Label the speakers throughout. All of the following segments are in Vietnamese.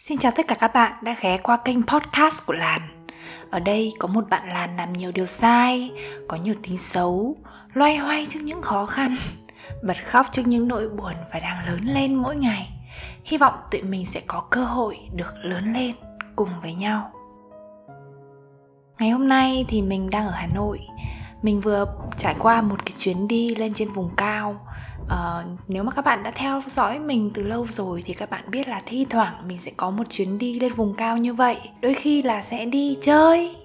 Speaker 1: Xin chào tất cả các bạn đã ghé qua kênh podcast của Làn. Ở đây có một bạn Làn làm nhiều điều sai, có nhiều tính xấu, loay hoay trước những khó khăn, bật khóc trước những nỗi buồn và đang lớn lên mỗi ngày. Hy vọng tụi mình sẽ có cơ hội được lớn lên cùng với nhau. Ngày hôm nay thì mình đang ở Hà Nội. Mình vừa trải qua một cái chuyến đi lên trên vùng cao uh, nếu mà các bạn đã theo dõi mình từ lâu rồi thì các bạn biết là thi thoảng mình sẽ có một chuyến đi lên vùng cao như vậy. Đôi khi là sẽ đi chơi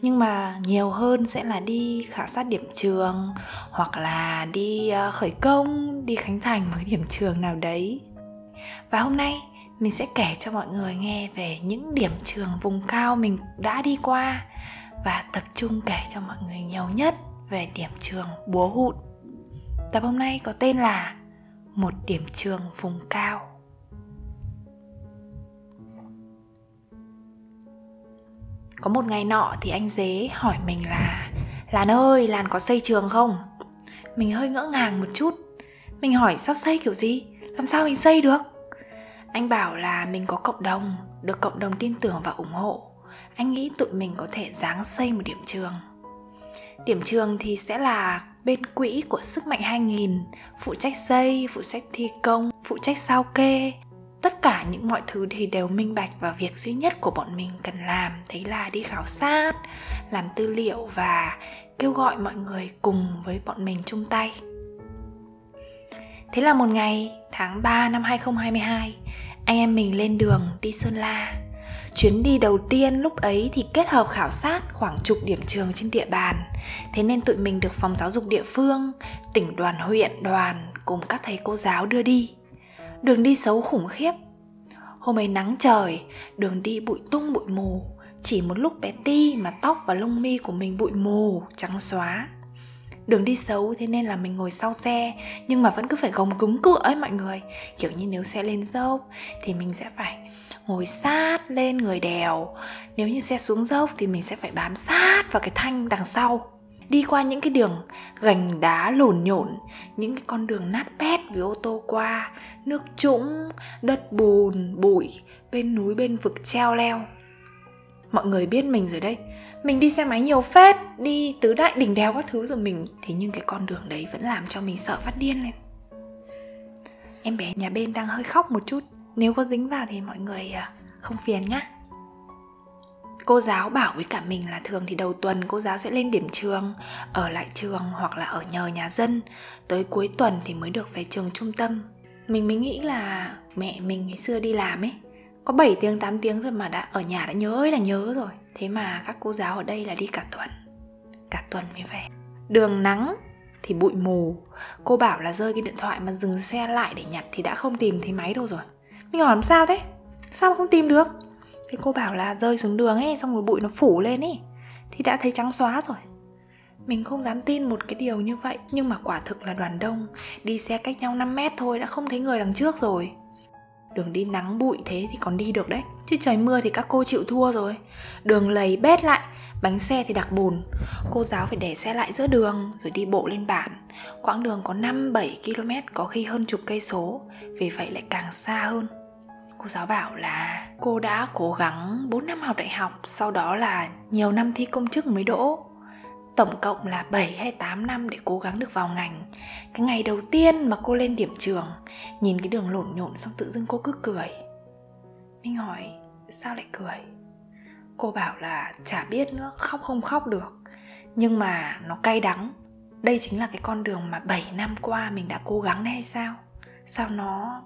Speaker 1: nhưng mà nhiều hơn sẽ là đi khảo sát điểm trường hoặc là đi uh, khởi công đi khánh thành một điểm trường nào đấy. Và hôm nay mình sẽ kể cho mọi người nghe về những điểm trường vùng cao mình đã đi qua và tập trung kể cho mọi người nhiều nhất về điểm trường búa hụt. Tập hôm nay có tên là Một điểm trường vùng cao Có một ngày nọ thì anh dế hỏi mình là Lan ơi, Lan có xây trường không? Mình hơi ngỡ ngàng một chút Mình hỏi sao xây kiểu gì? Làm sao mình xây được? Anh bảo là mình có cộng đồng Được cộng đồng tin tưởng và ủng hộ Anh nghĩ tụi mình có thể dáng xây một điểm trường Điểm trường thì sẽ là bên quỹ của Sức mạnh 2000, phụ trách xây, phụ trách thi công, phụ trách sao kê. Tất cả những mọi thứ thì đều minh bạch và việc duy nhất của bọn mình cần làm đấy là đi khảo sát, làm tư liệu và kêu gọi mọi người cùng với bọn mình chung tay. Thế là một ngày tháng 3 năm 2022, anh em mình lên đường đi Sơn La Chuyến đi đầu tiên lúc ấy thì kết hợp khảo sát khoảng chục điểm trường trên địa bàn. Thế nên tụi mình được phòng giáo dục địa phương, tỉnh đoàn huyện, đoàn cùng các thầy cô giáo đưa đi. Đường đi xấu khủng khiếp. Hôm ấy nắng trời, đường đi bụi tung bụi mù. Chỉ một lúc bé ti mà tóc và lông mi của mình bụi mù, trắng xóa. Đường đi xấu, thế nên là mình ngồi sau xe. Nhưng mà vẫn cứ phải gồng cứng cựa ấy mọi người. Kiểu như nếu xe lên dốc, Thì mình sẽ phải ngồi sát lên người đèo. Nếu như xe xuống dốc, thì mình sẽ phải bám sát vào cái thanh đằng sau. Đi qua những cái đường gành đá lổn nhổn những cái con đường nát bét vì ô tô qua, nước trũng, đất bùn, bụi, bên núi, bên vực treo leo mọi người biết mình rồi đấy. Mình đi xe máy nhiều phết, đi tứ đại đỉnh đèo các thứ rồi mình. Thế nhưng cái con đường đấy vẫn làm cho mình sợ phát điên lên. Em bé nhà bên đang hơi khóc một chút. Nếu có dính vào thì mọi người à, không phiền nhá. Cô giáo bảo với cả mình là thường thì đầu tuần cô giáo sẽ lên điểm trường, ở lại trường hoặc là ở nhờ nhà dân. Tới cuối tuần thì mới được về trường trung tâm. Mình mới nghĩ là mẹ mình ngày xưa đi làm ấy có 7 tiếng 8 tiếng rồi mà đã, ở nhà đã nhớ ơi là nhớ rồi. Thế mà các cô giáo ở đây là đi cả tuần cả tuần mới về. Đường nắng thì bụi mù. Cô bảo là rơi cái điện thoại mà dừng xe lại để nhặt thì đã không tìm thấy máy đâu rồi. Mình hỏi làm sao thế? Sao không tìm được? Thì cô bảo là rơi xuống đường ấy, xong rồi bụi nó phủ lên ấy, thì đã thấy trắng xóa rồi. Mình không dám tin một cái điều như vậy, nhưng mà quả thực là đoàn đông. Đi xe cách nhau 5 mét thôi, đã không thấy người đằng trước rồi đường đi nắng bụi thế thì còn đi được đấy. Chứ trời mưa thì các cô chịu thua rồi. Đường lầy bét lại, bánh xe thì đặc bùn. Cô giáo phải để xe lại giữa đường, rồi đi bộ lên bản. Quãng đường có 5-7 km, có khi hơn chục cây số. Vì vậy lại càng xa hơn. Cô giáo bảo là, cô đã cố gắng 4 năm học đại học, sau đó là nhiều năm thi công chức mới đỗ tổng cộng là 7 hay 8 năm để cố gắng được vào ngành. Cái ngày đầu tiên mà cô lên điểm trường, nhìn cái đường lộn nhộn xong tự dưng cô cứ cười. Minh hỏi, sao lại cười? Cô bảo là, chả biết nữa, khóc không khóc được. Nhưng mà nó cay đắng. Đây chính là cái con đường mà 7 năm qua mình đã cố gắng đấy hay sao? Sao nó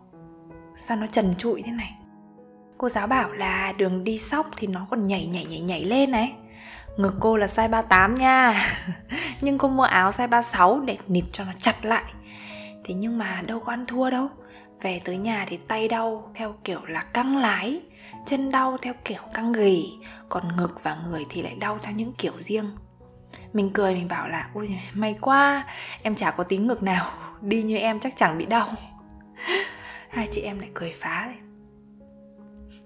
Speaker 1: sao nó trần trụi thế này? Cô giáo bảo là, đường đi sóc thì nó còn nhảy nhảy nhảy nhảy lên này ngực cô là size 38 nha. Nhưng cô mua áo size 36 để nịt cho nó chặt lại. Thế nhưng mà đâu có ăn thua đâu. Về tới nhà thì tay đau theo kiểu là căng lái, chân đau theo kiểu căng gỉ, còn ngực và người thì lại đau theo những kiểu riêng. Mình cười mình bảo là, ôi may quá, em chả có tính ngực nào, đi như em chắc chẳng bị đau. Hai chị em lại cười phá lên.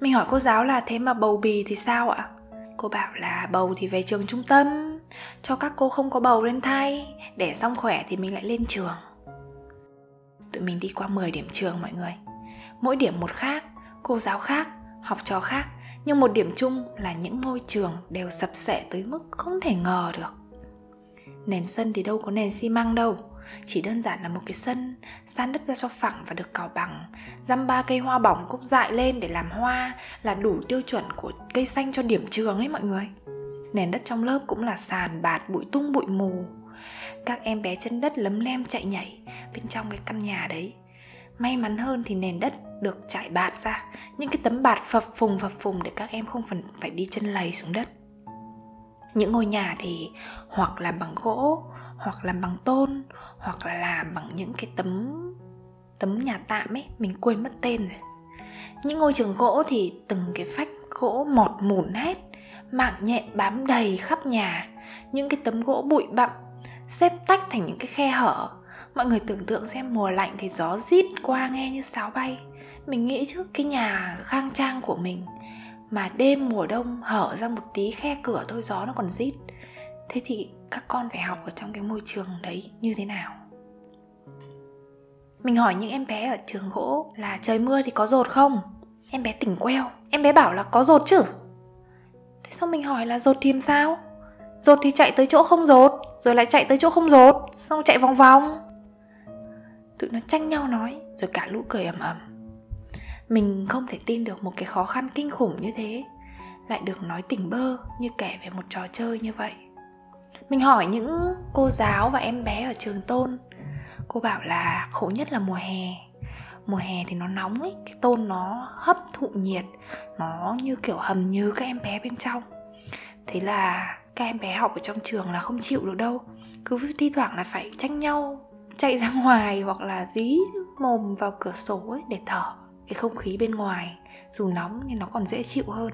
Speaker 1: Mình hỏi cô giáo là, thế mà bầu bì thì sao ạ? Cô bảo là bầu thì về trường trung tâm, cho các cô không có bầu lên thay, để xong khỏe thì mình lại lên trường. Tụi mình đi qua 10 điểm trường mọi người. Mỗi điểm một khác, cô giáo khác, học trò khác, nhưng một điểm chung là những ngôi trường đều sập sệ tới mức không thể ngờ được. Nền sân thì đâu có nền xi măng đâu chỉ đơn giản là một cái sân, san đất ra cho phẳng và được cào bằng. Dăm ba cây hoa bỏng cúc dại lên để làm hoa, là đủ tiêu chuẩn của cây xanh cho điểm trường ấy mọi người. Nền đất trong lớp cũng là sàn, bạt, bụi tung, bụi mù. Các em bé chân đất lấm lem chạy nhảy bên trong cái căn nhà đấy. May mắn hơn thì nền đất được trải bạt ra, những cái tấm bạt phập phùng phập phùng để các em không phần phải đi chân lầy xuống đất. Những ngôi nhà thì hoặc làm bằng gỗ hoặc làm bằng tôn, hoặc là làm bằng những cái tấm tấm nhà tạm ấy, mình quên mất tên rồi. Những ngôi trường gỗ thì từng cái phách gỗ mọt mùn hết, mạng nhện bám đầy khắp nhà. Những cái tấm gỗ bụi bặm, xếp tách thành những cái khe hở. Mọi người tưởng tượng xem mùa lạnh thì gió rít qua nghe như sáo bay. Mình nghĩ chứ, cái nhà khang trang của mình mà đêm mùa đông hở ra một tí khe cửa thôi, gió nó còn rít thế thì các con phải học ở trong cái môi trường đấy như thế nào? Mình hỏi những em bé ở trường gỗ là trời mưa thì có rột không? Em bé tỉnh queo, em bé bảo là có rột chứ. Thế xong mình hỏi là rột thì làm sao? Rột thì chạy tới chỗ không rột, rồi lại chạy tới chỗ không rột, xong chạy vòng vòng. Tụi nó tranh nhau nói, rồi cả lũ cười ầm ầm. Mình không thể tin được một cái khó khăn kinh khủng như thế, lại được nói tỉnh bơ như kể về một trò chơi như vậy mình hỏi những cô giáo và em bé ở trường tôn. Cô bảo là khổ nhất là mùa hè. Mùa hè thì nó nóng ấy, cái tôn nó hấp thụ nhiệt, nó như kiểu hầm như các em bé bên trong. Thế là các em bé học ở trong trường là không chịu được đâu. Cứ thi thoảng là phải tranh nhau chạy ra ngoài hoặc là dí mồm vào cửa sổ ấy để thở cái không khí bên ngoài. Dù nóng nhưng nó còn dễ chịu hơn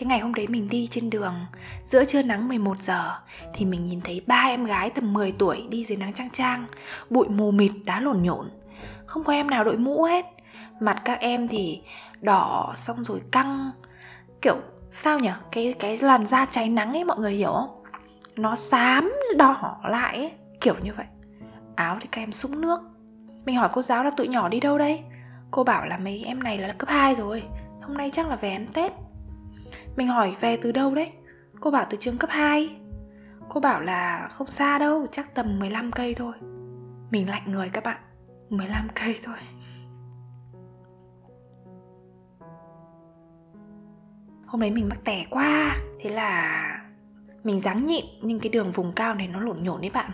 Speaker 1: cái ngày hôm đấy mình đi trên đường, Giữa trưa nắng 11 giờ, Thì mình nhìn thấy ba em gái tầm 10 tuổi Đi dưới nắng trang trang Bụi mù mịt, đá lổn nhổn. Không có em nào đội mũ hết. Mặt các em thì đỏ, xong rồi căng. Kiểu, sao nhỉ Cái cái làn da cháy nắng ấy, mọi người hiểu không? Nó xám đỏ lại ấy, Kiểu như vậy. Áo thì các em sũng nước. Mình hỏi cô giáo là tụi nhỏ đi đâu đây? Cô bảo là mấy em này là cấp 2 rồi, Hôm nay chắc là về ăn Tết mình hỏi về từ đâu đấy? Cô bảo từ trường cấp 2 Cô bảo là không xa đâu, Chắc tầm 15 cây thôi. Mình lạnh người các bạn 15 cây thôi. Hôm đấy mình mắc tẻ quá, Thế là Mình dáng nhịn, Nhưng cái đường vùng cao này nó lộn nhổn đấy bạn.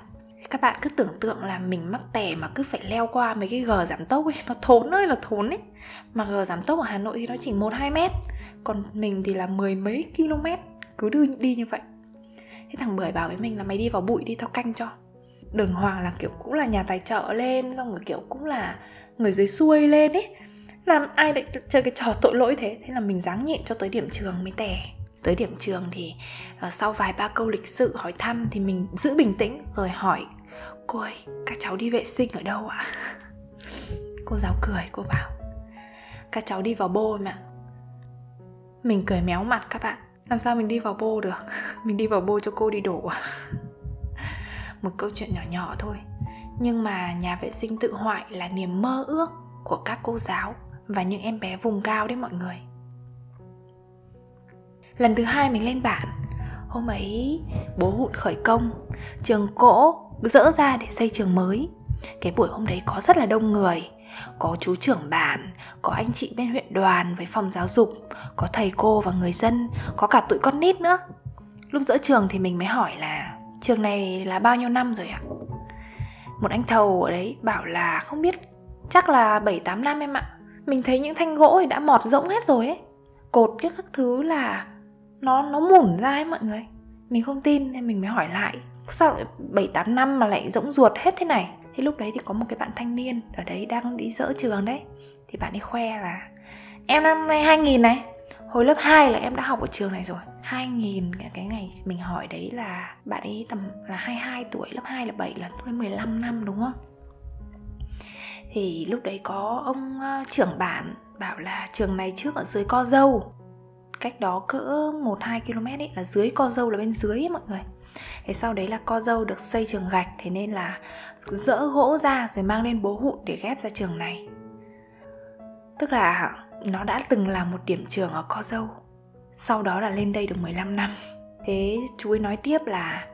Speaker 1: Các bạn cứ tưởng tượng là mình mắc tẻ mà cứ phải leo qua mấy cái gờ giảm tốc ấy, Nó thốn ơi là thốn ấy. Mà gờ giảm tốc ở Hà Nội thì nó chỉ 1-2 mét còn mình thì là mười mấy km cứ đi, đi như vậy. Thế thằng bưởi bảo với mình là mày đi vào bụi đi tao canh cho. Đường hoàng là kiểu cũng là nhà tài trợ lên xong rồi kiểu cũng là người dưới xuôi lên ấy. Làm ai lại chơi cái trò tội lỗi thế? Thế là mình dáng nhịn cho tới điểm trường mới tè. Tới điểm trường thì uh, sau vài ba câu lịch sự hỏi thăm thì mình giữ bình tĩnh rồi hỏi cô ơi các cháu đi vệ sinh ở đâu ạ? Cô giáo cười cô bảo các cháu đi vào bô mà mình cười méo mặt các bạn. Làm sao mình đi vào bô được? Mình đi vào bô cho cô đi đổ. À một câu chuyện nhỏ nhỏ thôi. Nhưng mà nhà vệ sinh tự hoại là niềm mơ ước của các cô giáo và những em bé vùng cao đấy mọi người. Lần thứ hai mình lên bản. Hôm ấy, bố hụt khởi công. Trường cỗ dỡ ra để xây trường mới. Cái buổi hôm đấy có rất là đông người có chú trưởng bản, có anh chị bên huyện đoàn với phòng giáo dục, có thầy cô và người dân, có cả tụi con nít nữa. Lúc giữa trường thì mình mới hỏi là, trường này là bao nhiêu năm rồi ạ? Một anh thầu ở đấy bảo là, không biết, chắc là bảy, tám năm em ạ. Mình thấy những thanh gỗ thì đã mọt rỗng hết rồi ấy. Cột cái các thứ là nó nó mủn ra ấy mọi người. Mình không tin nên mình mới hỏi lại. Sao lại bảy, tám năm mà lại rỗng ruột hết thế này? Thế lúc đấy thì có một cái bạn thanh niên ở đấy đang đi dỡ trường đấy. Thì bạn ấy khoe là, em năm nay 2000 này, hồi lớp 2 là em đã học ở trường này rồi. 2000 cái ngày mình hỏi đấy là bạn ấy tầm là 22 tuổi, lớp 2 là 7 là tôi 15 năm, đúng không? Thì lúc đấy có ông ờ, trưởng bản bảo là trường này trước ở dưới co dâu cách đó cỡ 1-2 km ấy, là dưới co dâu là bên dưới ấy mọi người. Thế sau đấy là co dâu được xây trường gạch, thế nên là dỡ gỗ ra rồi mang lên bố hụt để ghép ra trường này. Tức là nó đã từng là một điểm trường ở Co Dâu Sau đó là lên đây được 15 năm. Thế chú ấy nói tiếp là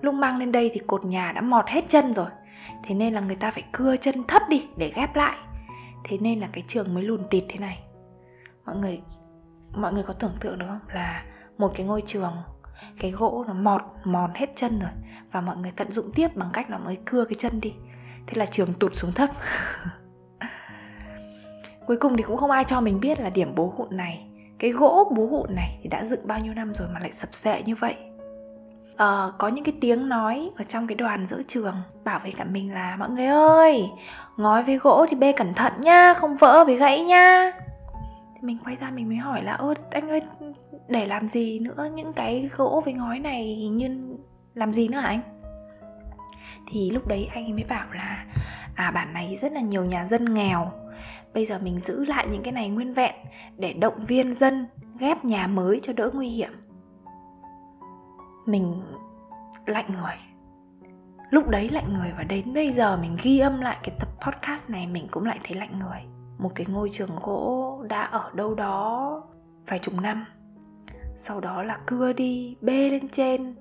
Speaker 1: Lúc mang lên đây thì cột nhà đã mọt hết chân rồi, Thế nên là người ta phải cưa chân thấp đi để ghép lại. Thế nên là cái trường mới lùn tịt thế này. Mọi người mọi người có tưởng tượng được không? Là một cái ngôi trường cái gỗ nó mọt mòn hết chân rồi. Và mọi người tận dụng tiếp bằng cách là mới cưa cái chân đi. Thế là trường tụt xuống thấp. Cuối cùng thì cũng không ai cho mình biết là điểm bố hụn này cái gỗ bố hụn này thì đã dựng bao nhiêu năm rồi mà lại sập sệ như vậy. À, có những cái tiếng nói ở trong cái đoàn giữa trường bảo với cả mình là mọi người ơi ngói với gỗ thì bê cẩn thận nha không vỡ với gãy nha thì mình quay ra mình mới hỏi là, ơ, anh ơi, để làm gì nữa? Những cái gỗ với ngói này như làm gì nữa hả anh? Thì lúc đấy anh ấy mới bảo là à bản này rất là nhiều nhà dân nghèo. Bây giờ mình giữ lại những cái này nguyên vẹn để động viên dân, ghép nhà mới cho đỡ nguy hiểm. Mình lạnh người. Lúc đấy lạnh người và đến bây giờ mình ghi âm lại cái tập podcast này, mình cũng lại thấy lạnh người một cái ngôi trường gỗ đã ở đâu đó vài chục năm. Sau đó là cưa đi, bê lên trên,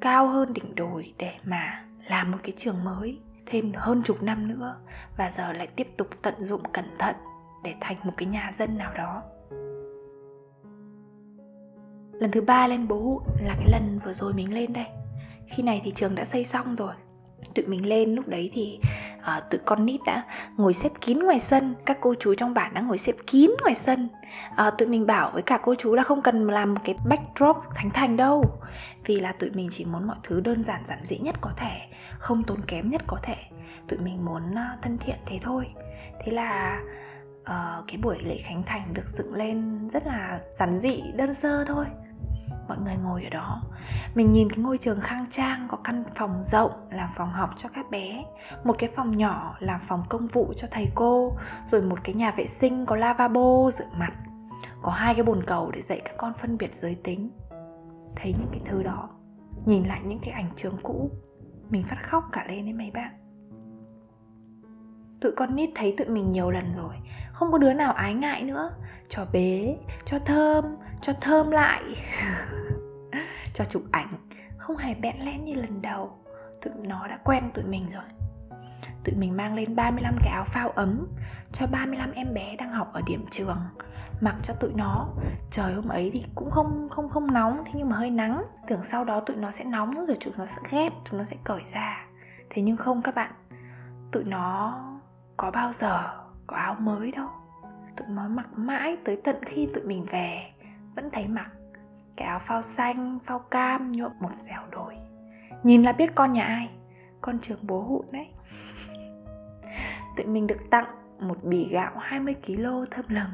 Speaker 1: cao hơn đỉnh đồi để mà làm một cái trường mới, thêm hơn chục năm nữa, và giờ lại tiếp tục tận dụng cẩn thận để thành một cái nhà dân nào đó. Lần thứ ba lên bố hụn là cái lần vừa rồi mình lên đây. Khi này thì trường đã xây xong rồi. Tụi mình lên lúc đấy thì à, tụi con nít đã ngồi xếp kín ngoài sân. Các cô chú trong bản đã ngồi xếp kín ngoài sân. À, tụi mình bảo với cả cô chú là không cần làm một cái backdrop khánh thành đâu. Vì là tụi mình chỉ muốn mọi thứ đơn giản giản dị nhất có thể không tốn kém nhất có thể. Tụi mình muốn uh, thân thiện thế thôi. Thế là uh, cái buổi lễ khánh thành được dựng lên rất là giản dị đơn sơ thôi mọi người ngồi ở đó. Mình nhìn cái ngôi trường khang trang, có căn phòng rộng là phòng học cho các bé, một cái phòng nhỏ là phòng công vụ cho thầy cô, rồi một cái nhà vệ sinh có lavabo rửa mặt, có hai cái bồn cầu để dạy các con phân biệt giới tính. Thấy những cái thứ đó, nhìn lại những cái ảnh trường cũ, mình phát khóc cả lên đấy mấy bạn. Tụi con nít thấy tụi mình nhiều lần rồi, không có đứa nào ái ngại nữa, cho bế, cho thơm cho thơm lại, cho chụp ảnh. Không hề bẽn lẽn như lần đầu. Tụi nó đã quen tụi mình rồi. Tụi mình mang lên 35 cái áo phao ấm cho 35 em bé đang học ở điểm trường. Mặc cho tụi nó, trời hôm ấy thì cũng không không không nóng, thế nhưng mà hơi nắng. Tưởng sau đó tụi nó sẽ nóng rồi tụi nó sẽ ghét, tụi nó sẽ cởi ra. Thế nhưng không các bạn, tụi nó có bao giờ có áo mới đâu. Tụi nó mặc mãi tới tận khi tụi mình về vẫn thấy mặc cái áo phao xanh, phao cam, nhuộm một dẻo đồi nhìn là biết con nhà ai, con trường bố hụn đấy. Tụi mình được tặng một bì gạo 20 kg thơm lừng.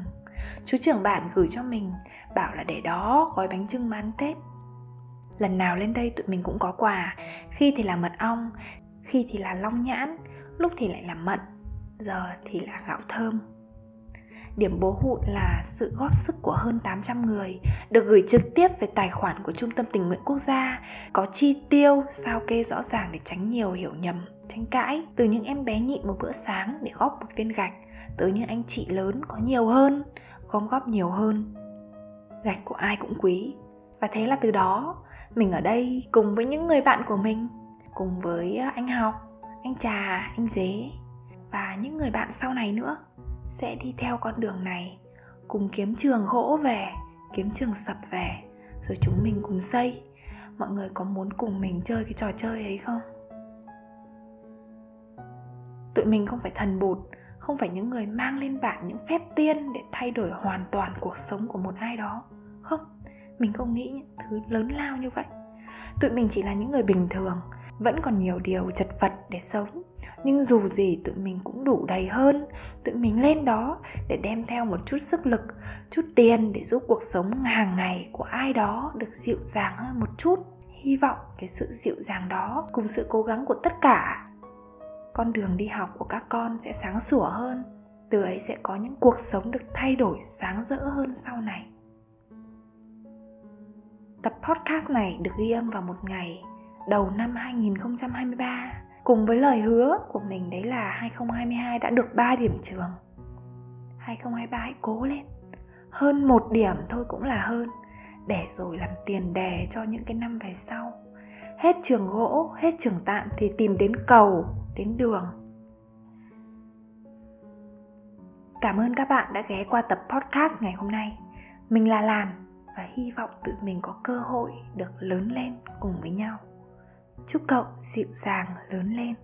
Speaker 1: Chú trưởng bản gửi cho mình, bảo là để đó, gói bánh trưng mán tết. Lần nào lên đây tụi mình cũng có quà. Khi thì là mật ong, khi thì là long nhãn, lúc thì lại là mận, giờ thì là gạo thơm. Điểm bố hụi là sự góp sức của hơn 800 người được gửi trực tiếp về tài khoản của Trung tâm Tình nguyện Quốc gia, có chi tiêu sao kê rõ ràng để tránh nhiều hiểu nhầm, tranh cãi, từ những em bé nhịn một bữa sáng để góp một viên gạch, tới những anh chị lớn có nhiều hơn, gom góp nhiều hơn. Gạch của ai cũng quý. Và thế là từ đó, mình ở đây cùng với những người bạn của mình, cùng với à, anh học, anh trà, anh dế và những người bạn sau này nữa sẽ đi theo con đường này, cùng kiếm trường gỗ về, kiếm trường sập về, rồi chúng mình cùng xây. Mọi người có muốn cùng mình chơi cái trò chơi ấy không? Tụi mình không phải thần bụt, không phải những người mang lên bạn những phép tiên để thay đổi hoàn toàn cuộc sống của một ai đó. Không, mình không nghĩ những thứ lớn lao như vậy. Tụi mình chỉ là những người bình thường, vẫn còn nhiều điều chật vật để sống nhưng dù gì tụi mình cũng đủ đầy hơn tụi mình lên đó để đem theo một chút sức lực, chút tiền để giúp cuộc sống hàng ngày của ai đó được dịu dàng hơn một chút. Hy vọng cái sự dịu dàng đó cùng sự cố gắng của tất cả con đường đi học của các con sẽ sáng sủa hơn, từ ấy sẽ có những cuộc sống được thay đổi sáng rỡ hơn sau này. Tập podcast này được ghi âm vào một ngày đầu năm 2023 cùng với lời hứa của mình đấy là 2022 đã được 3 điểm trường. 2023 hãy cố lên. Hơn một điểm thôi cũng là hơn. Để rồi làm tiền đề cho những cái năm về sau. Hết trường gỗ, hết trường tạm thì tìm đến cầu, đến đường. Cảm ơn các bạn đã ghé qua tập podcast ngày hôm nay. Mình là làn và hy vọng tự mình có cơ hội được lớn lên cùng với nhau chúc cậu dịu dàng lớn lên.